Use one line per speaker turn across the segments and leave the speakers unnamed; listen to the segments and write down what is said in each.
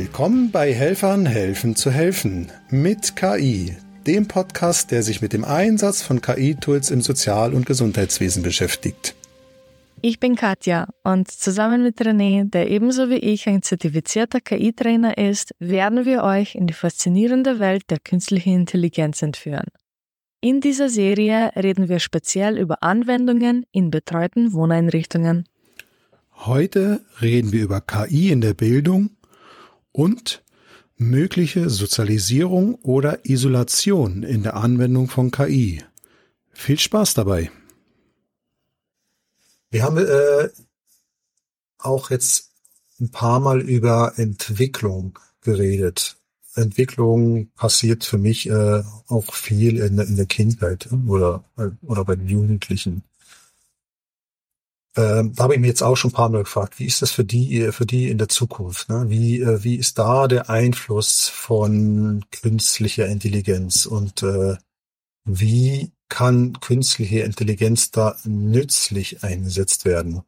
Willkommen bei Helfern helfen zu helfen mit KI, dem Podcast, der sich mit dem Einsatz von KI-Tools im Sozial- und Gesundheitswesen beschäftigt.
Ich bin Katja und zusammen mit René, der ebenso wie ich ein zertifizierter KI-Trainer ist, werden wir euch in die faszinierende Welt der künstlichen Intelligenz entführen. In dieser Serie reden wir speziell über Anwendungen in betreuten Wohneinrichtungen.
Heute reden wir über KI in der Bildung und mögliche Sozialisierung oder Isolation in der Anwendung von KI. Viel Spaß dabei.
Wir haben äh, auch jetzt ein paar Mal über Entwicklung geredet. Entwicklung passiert für mich äh, auch viel in, in der Kindheit oder, oder bei den Jugendlichen. Ähm, da habe ich mir jetzt auch schon ein paar Mal gefragt, wie ist das für die, für die in der Zukunft? Ne? Wie, äh, wie ist da der Einfluss von künstlicher Intelligenz und äh, wie kann künstliche Intelligenz da nützlich eingesetzt werden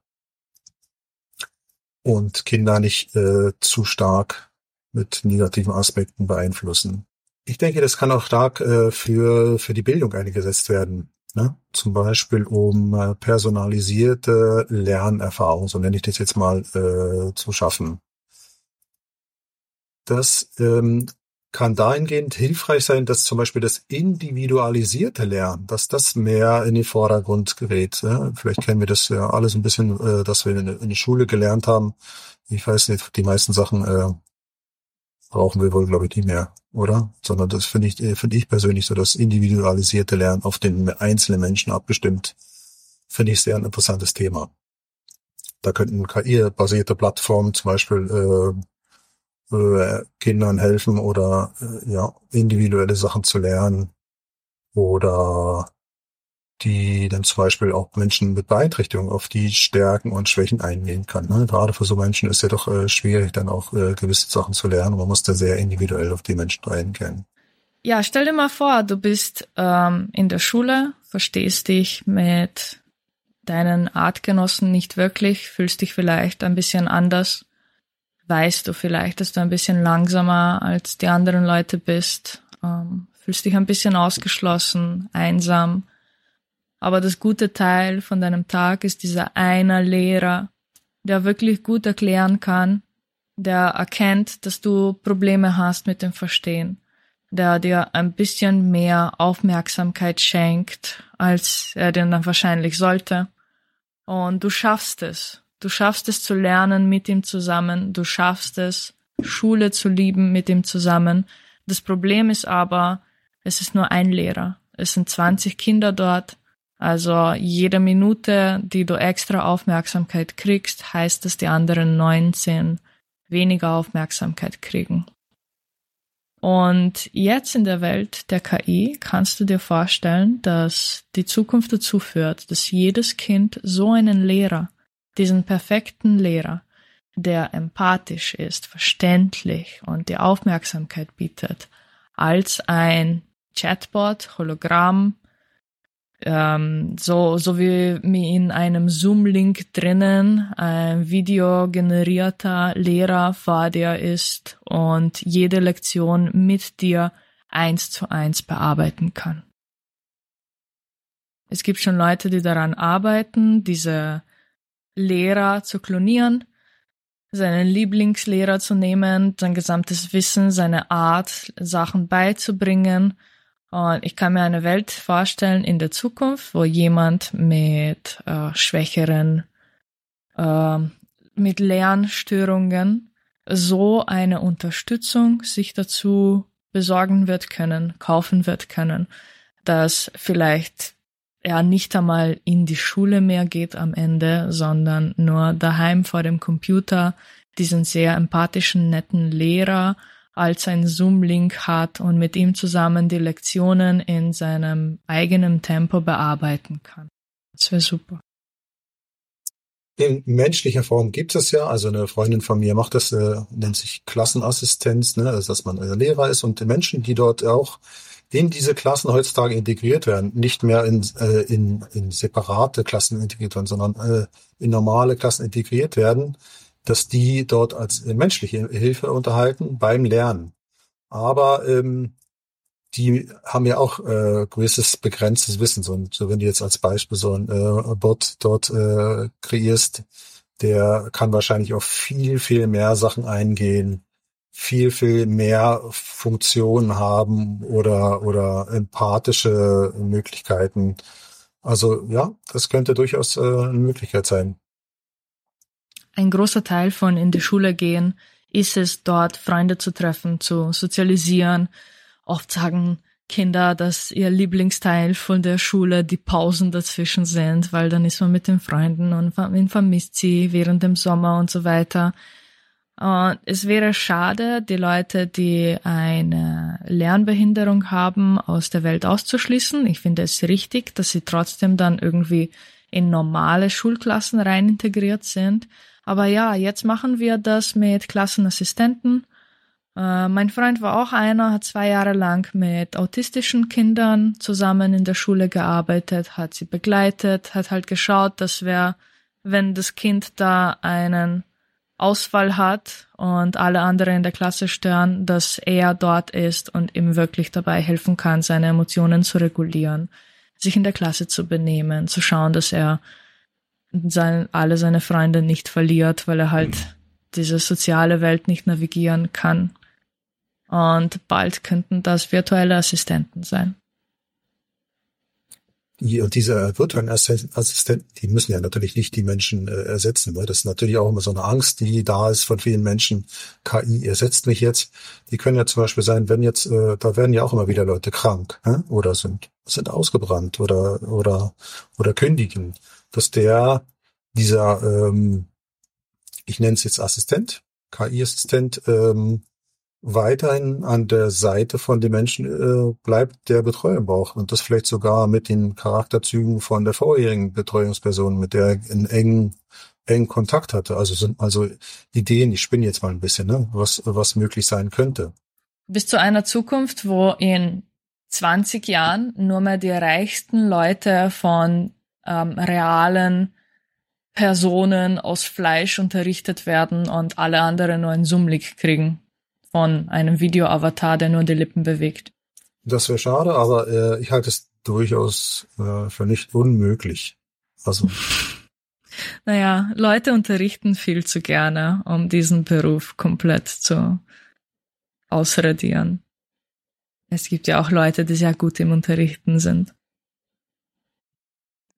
und Kinder nicht äh, zu stark mit negativen Aspekten beeinflussen? Ich denke, das kann auch stark äh, für, für die Bildung eingesetzt werden. Ne? Zum Beispiel um äh, personalisierte Lernerfahrung, so nenne ich das jetzt mal, äh, zu schaffen. Das ähm, kann dahingehend hilfreich sein, dass zum Beispiel das individualisierte Lernen, dass das mehr in den Vordergrund gerät. Ja? Vielleicht kennen wir das ja alles ein bisschen, äh, dass wir in, der Schule gelernt haben. Ich weiß nicht, die meisten Sachen äh, brauchen wir wohl, glaube ich, nicht mehr, oder? Sondern das finde ich, äh, finde ich persönlich so das individualisierte Lernen auf den einzelnen Menschen abgestimmt, finde ich sehr ein interessantes Thema. Da könnten KI-basierte Plattformen zum Beispiel äh, äh, Kindern helfen oder äh, ja individuelle Sachen zu lernen oder die dann zum Beispiel auch Menschen mit Beeinträchtigung auf die Stärken und Schwächen eingehen kann. Ne? Gerade für so Menschen ist ja doch äh, schwierig, dann auch äh, gewisse Sachen zu lernen. Man muss da sehr individuell auf die Menschen eingehen.
Ja, stell dir mal vor, du bist ähm, in der Schule, verstehst dich mit deinen Artgenossen nicht wirklich, fühlst dich vielleicht ein bisschen anders, weißt du vielleicht, dass du ein bisschen langsamer als die anderen Leute bist, ähm, fühlst dich ein bisschen ausgeschlossen, einsam, aber das gute Teil von deinem Tag ist dieser eine Lehrer, der wirklich gut erklären kann, der erkennt, dass du Probleme hast mit dem Verstehen, der dir ein bisschen mehr Aufmerksamkeit schenkt, als er dir dann wahrscheinlich sollte. Und du schaffst es. Du schaffst es zu lernen mit ihm zusammen. Du schaffst es, Schule zu lieben mit ihm zusammen. Das Problem ist aber, es ist nur ein Lehrer. Es sind 20 Kinder dort also jede Minute, die du extra Aufmerksamkeit kriegst, heißt, dass die anderen 19 weniger Aufmerksamkeit kriegen. Und jetzt in der Welt der KI kannst du dir vorstellen, dass die Zukunft dazu führt, dass jedes Kind so einen Lehrer, diesen perfekten Lehrer, der empathisch ist, verständlich und die Aufmerksamkeit bietet, als ein Chatbot, Hologramm, ähm, so, so wie in einem Zoom-Link drinnen ein videogenerierter Lehrer vor dir ist und jede Lektion mit dir eins zu eins bearbeiten kann. Es gibt schon Leute, die daran arbeiten, diese Lehrer zu klonieren, seinen Lieblingslehrer zu nehmen, sein gesamtes Wissen, seine Art, Sachen beizubringen und ich kann mir eine Welt vorstellen in der Zukunft, wo jemand mit äh, schwächeren, äh, mit Lernstörungen so eine Unterstützung sich dazu besorgen wird können, kaufen wird können, dass vielleicht er nicht einmal in die Schule mehr geht am Ende, sondern nur daheim vor dem Computer diesen sehr empathischen, netten Lehrer als ein Zoom-Link hat und mit ihm zusammen die Lektionen in seinem eigenen Tempo bearbeiten kann. Das wäre super.
In menschlicher Form gibt es ja, also eine Freundin von mir macht das, äh, nennt sich Klassenassistenz, ne, also dass man Lehrer ist und die Menschen, die dort auch in diese Klassen heutzutage integriert werden, nicht mehr in, äh, in, in separate Klassen integriert werden, sondern äh, in normale Klassen integriert werden, dass die dort als menschliche Hilfe unterhalten beim Lernen. Aber ähm, die haben ja auch äh, gewisses begrenztes Wissen. So, so wenn du jetzt als Beispiel so ein äh, Bot dort äh, kreierst, der kann wahrscheinlich auf viel, viel mehr Sachen eingehen, viel, viel mehr Funktionen haben oder, oder empathische Möglichkeiten. Also ja, das könnte durchaus äh, eine Möglichkeit sein.
Ein großer Teil von in die Schule gehen ist es, dort Freunde zu treffen, zu sozialisieren, Oft sagen Kinder, dass ihr Lieblingsteil von der Schule die Pausen dazwischen sind, weil dann ist man mit den Freunden und man vermisst sie während dem Sommer und so weiter. Und es wäre schade, die Leute, die eine Lernbehinderung haben, aus der Welt auszuschließen. Ich finde es richtig, dass sie trotzdem dann irgendwie in normale Schulklassen rein integriert sind. Aber ja, jetzt machen wir das mit Klassenassistenten. Äh, mein Freund war auch einer, hat zwei Jahre lang mit autistischen Kindern zusammen in der Schule gearbeitet, hat sie begleitet, hat halt geschaut, dass wer, wenn das Kind da einen Ausfall hat und alle anderen in der Klasse stören, dass er dort ist und ihm wirklich dabei helfen kann, seine Emotionen zu regulieren, sich in der Klasse zu benehmen, zu schauen, dass er sein, alle seine Freunde nicht verliert, weil er halt diese soziale Welt nicht navigieren kann. Und bald könnten das virtuelle Assistenten sein.
Und diese virtuellen Assistenten, die müssen ja natürlich nicht die Menschen äh, ersetzen, weil das ist natürlich auch immer so eine Angst, die da ist von vielen Menschen. KI ersetzt mich jetzt. Die können ja zum Beispiel sein, wenn jetzt, äh, da werden ja auch immer wieder Leute krank äh, oder sind sind ausgebrannt oder oder oder kündigen, dass der dieser, ähm, ich nenne es jetzt Assistent, KI-Assistent, ähm, weiterhin an der Seite von dem Menschen äh, bleibt, der Betreuung braucht und das vielleicht sogar mit den Charakterzügen von der vorherigen Betreuungsperson, mit der er in engen engen Kontakt hatte. Also sind also Ideen, ich spinne jetzt mal ein bisschen, ne, was was möglich sein könnte.
Bis zu einer Zukunft, wo in 20 Jahren nur mehr die reichsten Leute von ähm, realen Personen aus Fleisch unterrichtet werden und alle anderen nur einen Zoom-Link kriegen von einem Video-Avatar, der nur die Lippen bewegt.
Das wäre schade, aber äh, ich halte es durchaus äh, für nicht unmöglich. Also.
naja, Leute unterrichten viel zu gerne, um diesen Beruf komplett zu ausradieren. Es gibt ja auch Leute, die sehr gut im Unterrichten sind.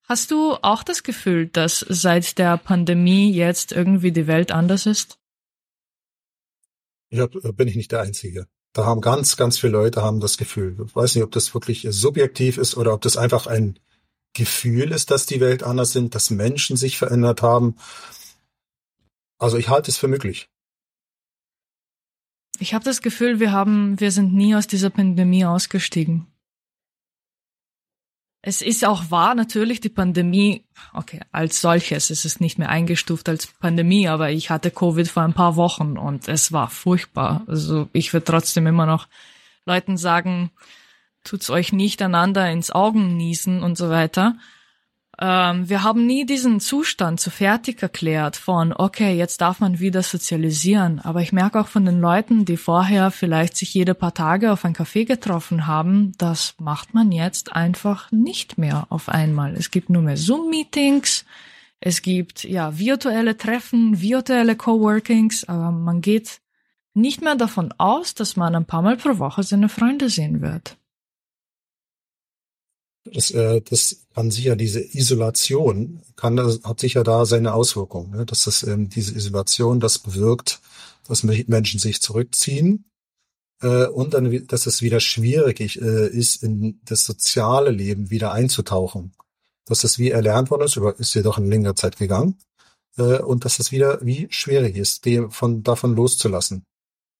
Hast du auch das Gefühl, dass seit der Pandemie jetzt irgendwie die Welt anders ist?
Ich hab, bin ich nicht der Einzige. Da haben ganz, ganz viele Leute haben das Gefühl. Ich weiß nicht, ob das wirklich subjektiv ist oder ob das einfach ein Gefühl ist, dass die Welt anders sind, dass Menschen sich verändert haben. Also ich halte es für möglich.
Ich habe das Gefühl, wir haben, wir sind nie aus dieser Pandemie ausgestiegen. Es ist auch wahr, natürlich die Pandemie, okay, als solches ist es nicht mehr eingestuft als Pandemie, aber ich hatte Covid vor ein paar Wochen und es war furchtbar. Also ich würde trotzdem immer noch Leuten sagen, tut's euch nicht einander ins Augen niesen und so weiter. Ähm, wir haben nie diesen Zustand zu fertig erklärt von, okay, jetzt darf man wieder sozialisieren. Aber ich merke auch von den Leuten, die vorher vielleicht sich jede paar Tage auf ein Café getroffen haben, das macht man jetzt einfach nicht mehr auf einmal. Es gibt nur mehr Zoom-Meetings. Es gibt ja virtuelle Treffen, virtuelle Coworkings, aber man geht nicht mehr davon aus, dass man ein paar Mal pro Woche seine Freunde sehen wird.
Das, äh, das kann sicher diese Isolation kann das hat sicher da seine Auswirkungen, ne? dass das ähm, diese Isolation das bewirkt, dass Menschen sich zurückziehen äh, und dann, dass es wieder schwierig äh, ist, in das soziale Leben wieder einzutauchen. Dass das wie erlernt worden ist, über ist jedoch in längerer Zeit gegangen äh, und dass es wieder wie schwierig ist, die von davon loszulassen.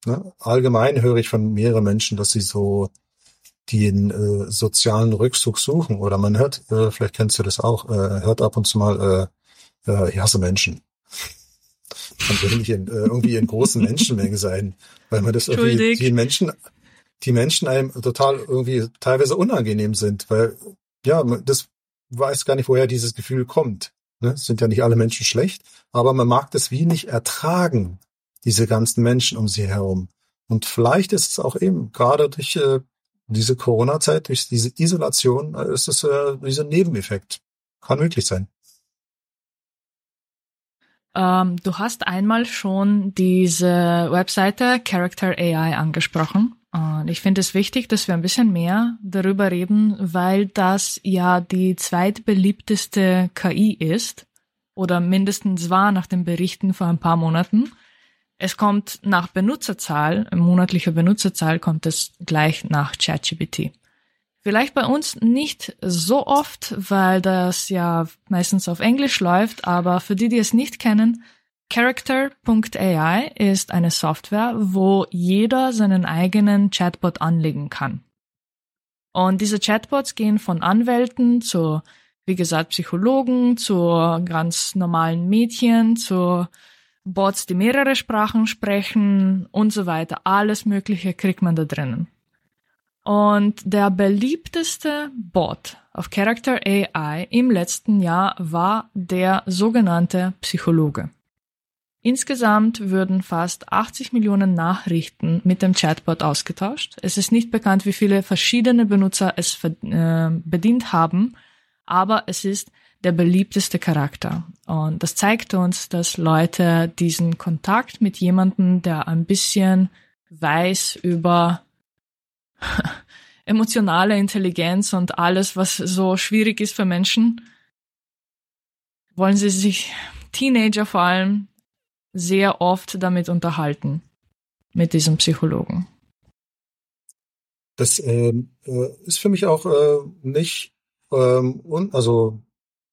Ne? Allgemein höre ich von mehreren Menschen, dass sie so den äh, sozialen Rückzug suchen. Oder man hört, äh, vielleicht kennst du das auch, äh, hört ab und zu mal, äh, äh, ich hasse Menschen. Man will nicht in, äh, irgendwie in großen Menschenmengen sein, weil man das irgendwie die Menschen, die Menschen einem total irgendwie teilweise unangenehm sind, weil ja, das weiß gar nicht, woher dieses Gefühl kommt. Ne? Sind ja nicht alle Menschen schlecht, aber man mag das wie nicht ertragen, diese ganzen Menschen um sie herum. Und vielleicht ist es auch eben gerade durch äh, diese Corona-Zeit, durch diese Isolation, äh, ist es äh, dieser Nebeneffekt. Kann möglich sein.
Ähm, du hast einmal schon diese Webseite Character AI angesprochen. Und ich finde es wichtig, dass wir ein bisschen mehr darüber reden, weil das ja die zweitbeliebteste KI ist oder mindestens war nach den Berichten vor ein paar Monaten. Es kommt nach Benutzerzahl, monatlicher Benutzerzahl kommt es gleich nach ChatGPT. Vielleicht bei uns nicht so oft, weil das ja meistens auf Englisch läuft, aber für die, die es nicht kennen, Character.ai ist eine Software, wo jeder seinen eigenen Chatbot anlegen kann. Und diese Chatbots gehen von Anwälten zu, wie gesagt, Psychologen, zu ganz normalen Mädchen, zu Bots, die mehrere Sprachen sprechen und so weiter. Alles Mögliche kriegt man da drinnen. Und der beliebteste Bot auf Character AI im letzten Jahr war der sogenannte Psychologe. Insgesamt würden fast 80 Millionen Nachrichten mit dem Chatbot ausgetauscht. Es ist nicht bekannt, wie viele verschiedene Benutzer es äh, bedient haben, aber es ist der beliebteste Charakter. Und das zeigt uns, dass Leute diesen Kontakt mit jemandem, der ein bisschen weiß über emotionale Intelligenz und alles, was so schwierig ist für Menschen, wollen sie sich, Teenager vor allem, sehr oft damit unterhalten, mit diesem Psychologen.
Das ähm, äh, ist für mich auch äh, nicht, ähm, un also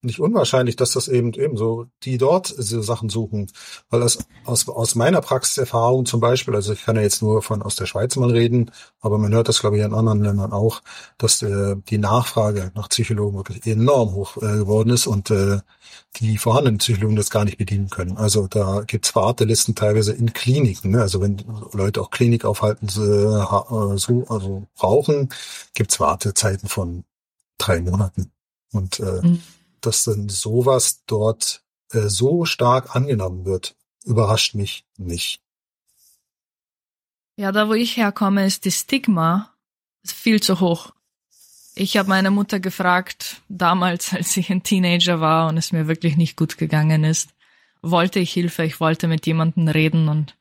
nicht unwahrscheinlich, dass das eben eben so die dort so Sachen suchen, weil das aus, aus meiner Praxiserfahrung zum Beispiel, also ich kann ja jetzt nur von aus der Schweiz mal reden, aber man hört das glaube ich in anderen Ländern auch, dass äh, die Nachfrage nach Psychologen wirklich enorm hoch äh, geworden ist und äh, die vorhandenen Psychologen das gar nicht bedienen können. Also da gibt's Wartelisten teilweise in Kliniken. Ne? Also wenn Leute auch Klinikaufhalten äh, so also brauchen, gibt's Wartezeiten von drei Monaten und äh, mhm dass dann sowas dort äh, so stark angenommen wird, überrascht mich nicht.
Ja, da wo ich herkomme, ist die Stigma viel zu hoch. Ich habe meine Mutter gefragt, damals, als ich ein Teenager war und es mir wirklich nicht gut gegangen ist, wollte ich Hilfe, ich wollte mit jemandem reden und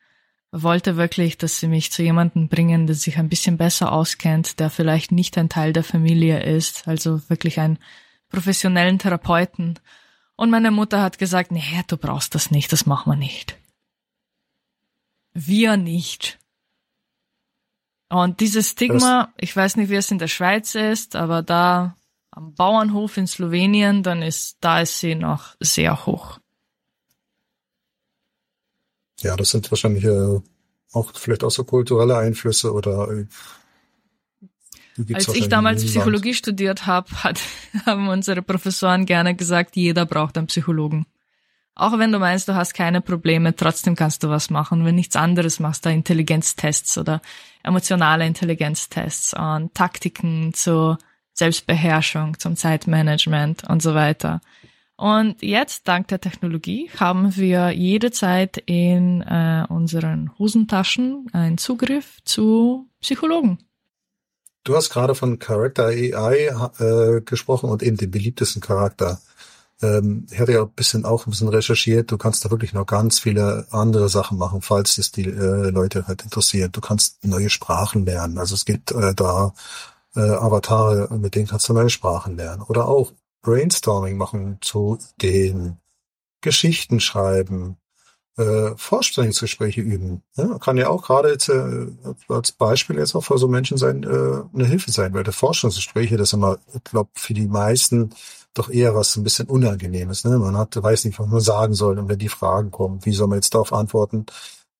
wollte wirklich, dass sie mich zu jemandem bringen, der sich ein bisschen besser auskennt, der vielleicht nicht ein Teil der Familie ist, also wirklich ein professionellen Therapeuten. Und meine Mutter hat gesagt, nee, du brauchst das nicht, das machen wir nicht. Wir nicht. Und dieses Stigma, ich weiß nicht, wie es in der Schweiz ist, aber da am Bauernhof in Slowenien, dann ist, da ist sie noch sehr hoch.
Ja, das sind wahrscheinlich äh, auch vielleicht auch so kulturelle Einflüsse oder äh,
als ich damals Psychologie studiert habe, hat, haben unsere Professoren gerne gesagt, jeder braucht einen Psychologen. Auch wenn du meinst, du hast keine Probleme, trotzdem kannst du was machen. Wenn nichts anderes machst, da Intelligenztests oder emotionale Intelligenztests und Taktiken zur Selbstbeherrschung, zum Zeitmanagement und so weiter. Und jetzt, dank der Technologie, haben wir jederzeit in äh, unseren Hosentaschen einen Zugriff zu Psychologen.
Du hast gerade von Character AI äh, gesprochen und eben den beliebtesten Charakter. Ähm, ich hatte ja ein bisschen auch ein bisschen recherchiert. Du kannst da wirklich noch ganz viele andere Sachen machen, falls es die äh, Leute halt interessiert. Du kannst neue Sprachen lernen. Also es gibt äh, da äh, Avatare, mit denen kannst du neue Sprachen lernen. Oder auch Brainstorming machen zu Ideen, Geschichten schreiben, äh, Vorstellungsgespräche üben. Ja, kann ja auch gerade jetzt äh, als Beispiel jetzt auch für so Menschen sein, äh, eine Hilfe sein, weil der Forschungsgespräche, das ist immer, ich glaube, für die meisten doch eher was ein bisschen Unangenehmes. Ne? Man hat, weiß nicht, was man sagen soll und wenn die Fragen kommen, wie soll man jetzt darauf antworten?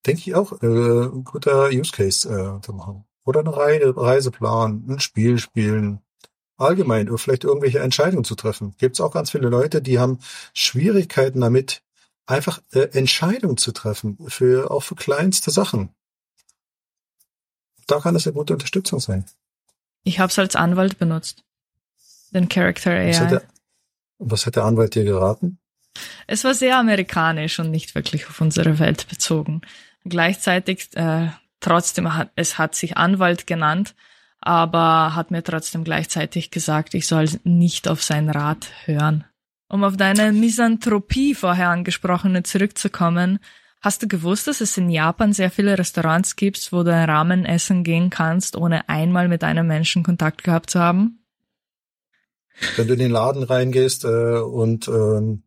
Denke ich auch, äh, ein guter Use Case äh, zu machen. Oder eine Reise, Reise planen, ein Spiel spielen, allgemein oder vielleicht irgendwelche Entscheidungen zu treffen. Gibt es auch ganz viele Leute, die haben Schwierigkeiten damit, einfach äh, Entscheidungen zu treffen, für, auch für kleinste Sachen. Da kann es eine gute Unterstützung sein.
Ich habe es als Anwalt benutzt. Den Character AI.
Was hat, der, was hat der Anwalt dir geraten?
Es war sehr amerikanisch und nicht wirklich auf unsere Welt bezogen. Gleichzeitig, äh, trotzdem hat, es hat sich Anwalt genannt, aber hat mir trotzdem gleichzeitig gesagt, ich soll nicht auf sein Rat hören. Um auf deine Misanthropie vorher angesprochene zurückzukommen, hast du gewusst, dass es in Japan sehr viele Restaurants gibt, wo du Ramen essen gehen kannst, ohne einmal mit einem Menschen Kontakt gehabt zu haben?
Wenn du in den Laden reingehst äh, und ähm,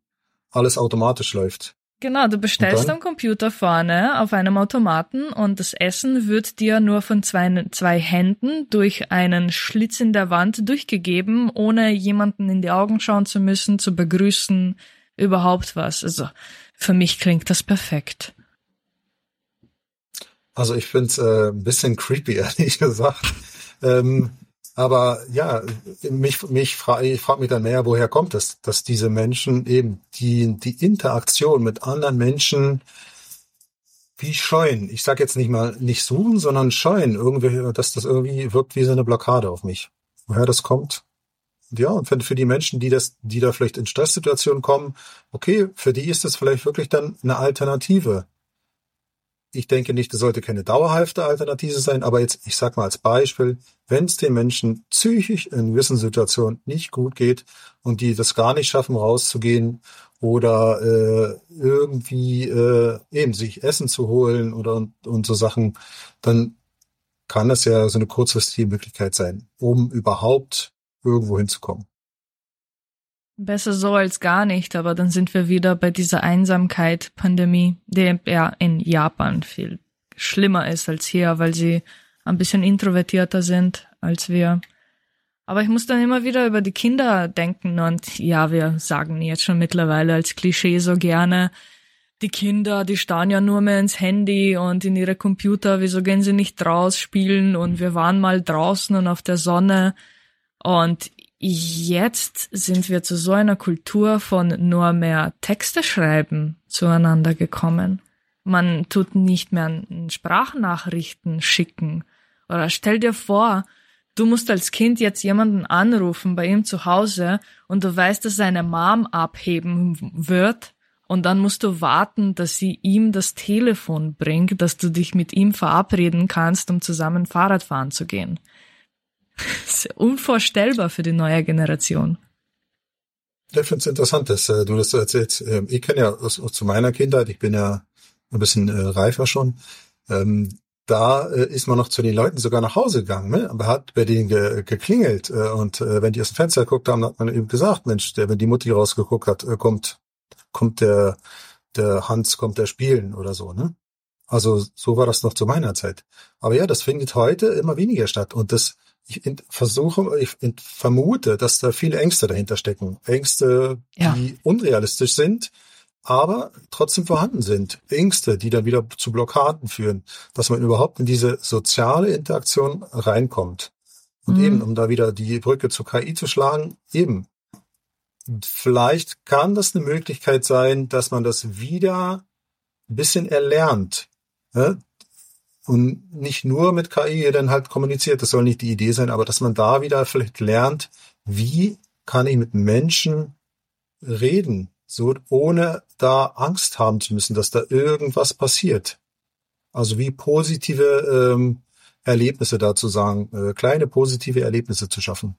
alles automatisch läuft.
Genau, du bestellst am Computer vorne auf einem Automaten und das Essen wird dir nur von zwei, zwei Händen durch einen Schlitz in der Wand durchgegeben, ohne jemanden in die Augen schauen zu müssen, zu begrüßen, überhaupt was. Also für mich klingt das perfekt.
Also ich find's äh, ein bisschen creepy, ehrlich gesagt. Ähm, aber ja, mich, mich frage ich frage mich dann mehr, woher kommt es, dass diese Menschen eben die, die Interaktion mit anderen Menschen wie scheuen. Ich sage jetzt nicht mal nicht suchen, sondern scheuen. Irgendwie, dass das irgendwie wirkt wie so eine Blockade auf mich. Woher das kommt? Ja, und für, für die Menschen, die das, die da vielleicht in Stresssituationen kommen, okay, für die ist das vielleicht wirklich dann eine Alternative. Ich denke nicht, es sollte keine dauerhafte Alternative sein, aber jetzt, ich sag mal als Beispiel, wenn es den Menschen psychisch in gewissen Situationen nicht gut geht und die das gar nicht schaffen, rauszugehen oder äh, irgendwie äh, eben sich Essen zu holen oder und, und so Sachen, dann kann das ja so eine kurzfristige Möglichkeit sein, um überhaupt irgendwo hinzukommen.
Besser so als gar nicht, aber dann sind wir wieder bei dieser Einsamkeit-Pandemie, die ja in Japan viel schlimmer ist als hier, weil sie ein bisschen introvertierter sind als wir. Aber ich muss dann immer wieder über die Kinder denken und ja, wir sagen jetzt schon mittlerweile als Klischee so gerne, die Kinder, die starren ja nur mehr ins Handy und in ihre Computer, wieso gehen sie nicht draus spielen und wir waren mal draußen und auf der Sonne und Jetzt sind wir zu so einer Kultur von nur mehr Texte schreiben zueinander gekommen. Man tut nicht mehr Sprachnachrichten schicken. Oder stell dir vor, du musst als Kind jetzt jemanden anrufen bei ihm zu Hause und du weißt, dass seine Mom abheben wird und dann musst du warten, dass sie ihm das Telefon bringt, dass du dich mit ihm verabreden kannst, um zusammen Fahrrad fahren zu gehen. Das ist unvorstellbar für die neue Generation.
Ich finde es interessant, dass äh, du das so erzählst. Ähm, ich kenne ja aus, aus, zu meiner Kindheit, ich bin ja ein bisschen äh, reifer schon. Ähm, da äh, ist man noch zu den Leuten sogar nach Hause gegangen, ne? hat bei denen ge geklingelt äh, und äh, wenn die aus dem Fenster geguckt haben, hat man eben gesagt, Mensch, der, wenn die Mutti rausgeguckt hat, äh, kommt kommt der der Hans, kommt der spielen oder so, ne? Also so war das noch zu meiner Zeit. Aber ja, das findet heute immer weniger statt und das ich versuche, ich vermute, dass da viele Ängste dahinter stecken. Ängste, ja. die unrealistisch sind, aber trotzdem vorhanden sind. Ängste, die dann wieder zu Blockaden führen, dass man überhaupt in diese soziale Interaktion reinkommt. Und mhm. eben, um da wieder die Brücke zur KI zu schlagen, eben. Vielleicht kann das eine Möglichkeit sein, dass man das wieder ein bisschen erlernt. Ne? Und nicht nur mit KI dann halt kommuniziert, das soll nicht die Idee sein, aber dass man da wieder vielleicht lernt, wie kann ich mit Menschen reden, so ohne da Angst haben zu müssen, dass da irgendwas passiert. Also wie positive ähm, Erlebnisse dazu sagen, äh, kleine positive Erlebnisse zu schaffen.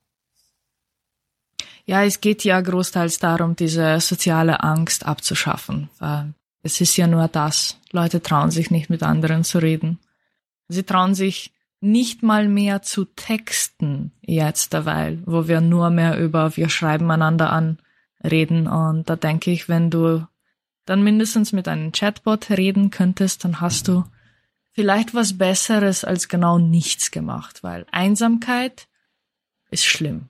Ja, es geht ja großteils darum, diese soziale Angst abzuschaffen. Es ist ja nur das. Leute trauen sich nicht mit anderen zu reden. Sie trauen sich nicht mal mehr zu texten jetzt derweil, wo wir nur mehr über wir schreiben einander an reden. Und da denke ich, wenn du dann mindestens mit einem Chatbot reden könntest, dann hast du vielleicht was Besseres als genau nichts gemacht, weil Einsamkeit ist schlimm.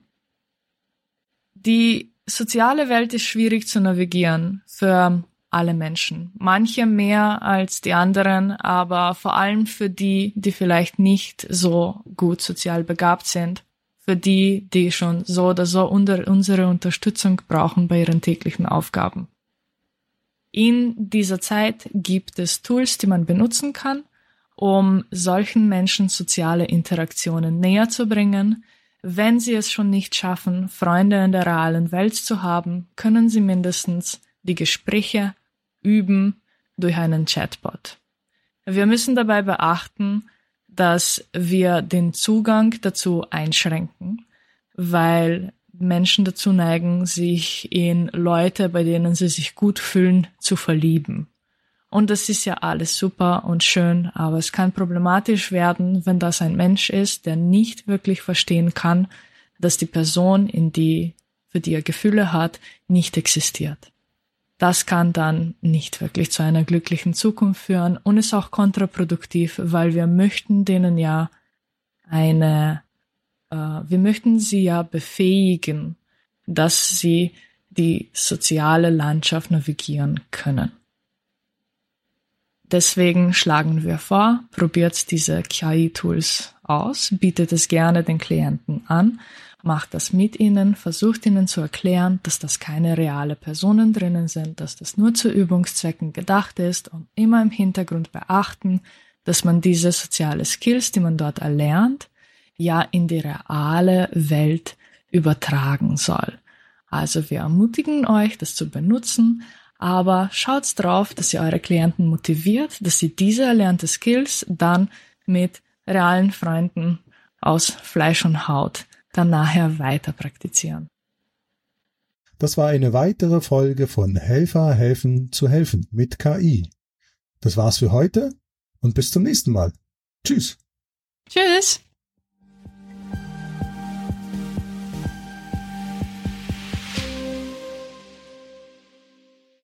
Die soziale Welt ist schwierig zu navigieren für alle Menschen. Manche mehr als die anderen, aber vor allem für die, die vielleicht nicht so gut sozial begabt sind. Für die, die schon so oder so unter unsere Unterstützung brauchen bei ihren täglichen Aufgaben. In dieser Zeit gibt es Tools, die man benutzen kann, um solchen Menschen soziale Interaktionen näher zu bringen. Wenn sie es schon nicht schaffen, Freunde in der realen Welt zu haben, können sie mindestens die Gespräche üben durch einen Chatbot. Wir müssen dabei beachten, dass wir den Zugang dazu einschränken, weil Menschen dazu neigen, sich in Leute, bei denen sie sich gut fühlen, zu verlieben. Und das ist ja alles super und schön, aber es kann problematisch werden, wenn das ein Mensch ist, der nicht wirklich verstehen kann, dass die Person, in die, für die er Gefühle hat, nicht existiert. Das kann dann nicht wirklich zu einer glücklichen Zukunft führen und ist auch kontraproduktiv, weil wir möchten denen ja eine, äh, wir möchten sie ja befähigen, dass sie die soziale Landschaft navigieren können. Deswegen schlagen wir vor, probiert diese KI-Tools aus, bietet es gerne den Klienten an, macht das mit ihnen, versucht ihnen zu erklären, dass das keine reale Personen drinnen sind, dass das nur zu Übungszwecken gedacht ist und immer im Hintergrund beachten, dass man diese soziale Skills, die man dort erlernt, ja in die reale Welt übertragen soll. Also wir ermutigen euch, das zu benutzen, aber schaut drauf, dass ihr eure Klienten motiviert, dass sie diese erlernte Skills dann mit realen Freunden aus Fleisch und Haut dann nachher weiter praktizieren.
Das war eine weitere Folge von Helfer helfen zu helfen mit KI. Das war's für heute und bis zum nächsten Mal. Tschüss.
Tschüss.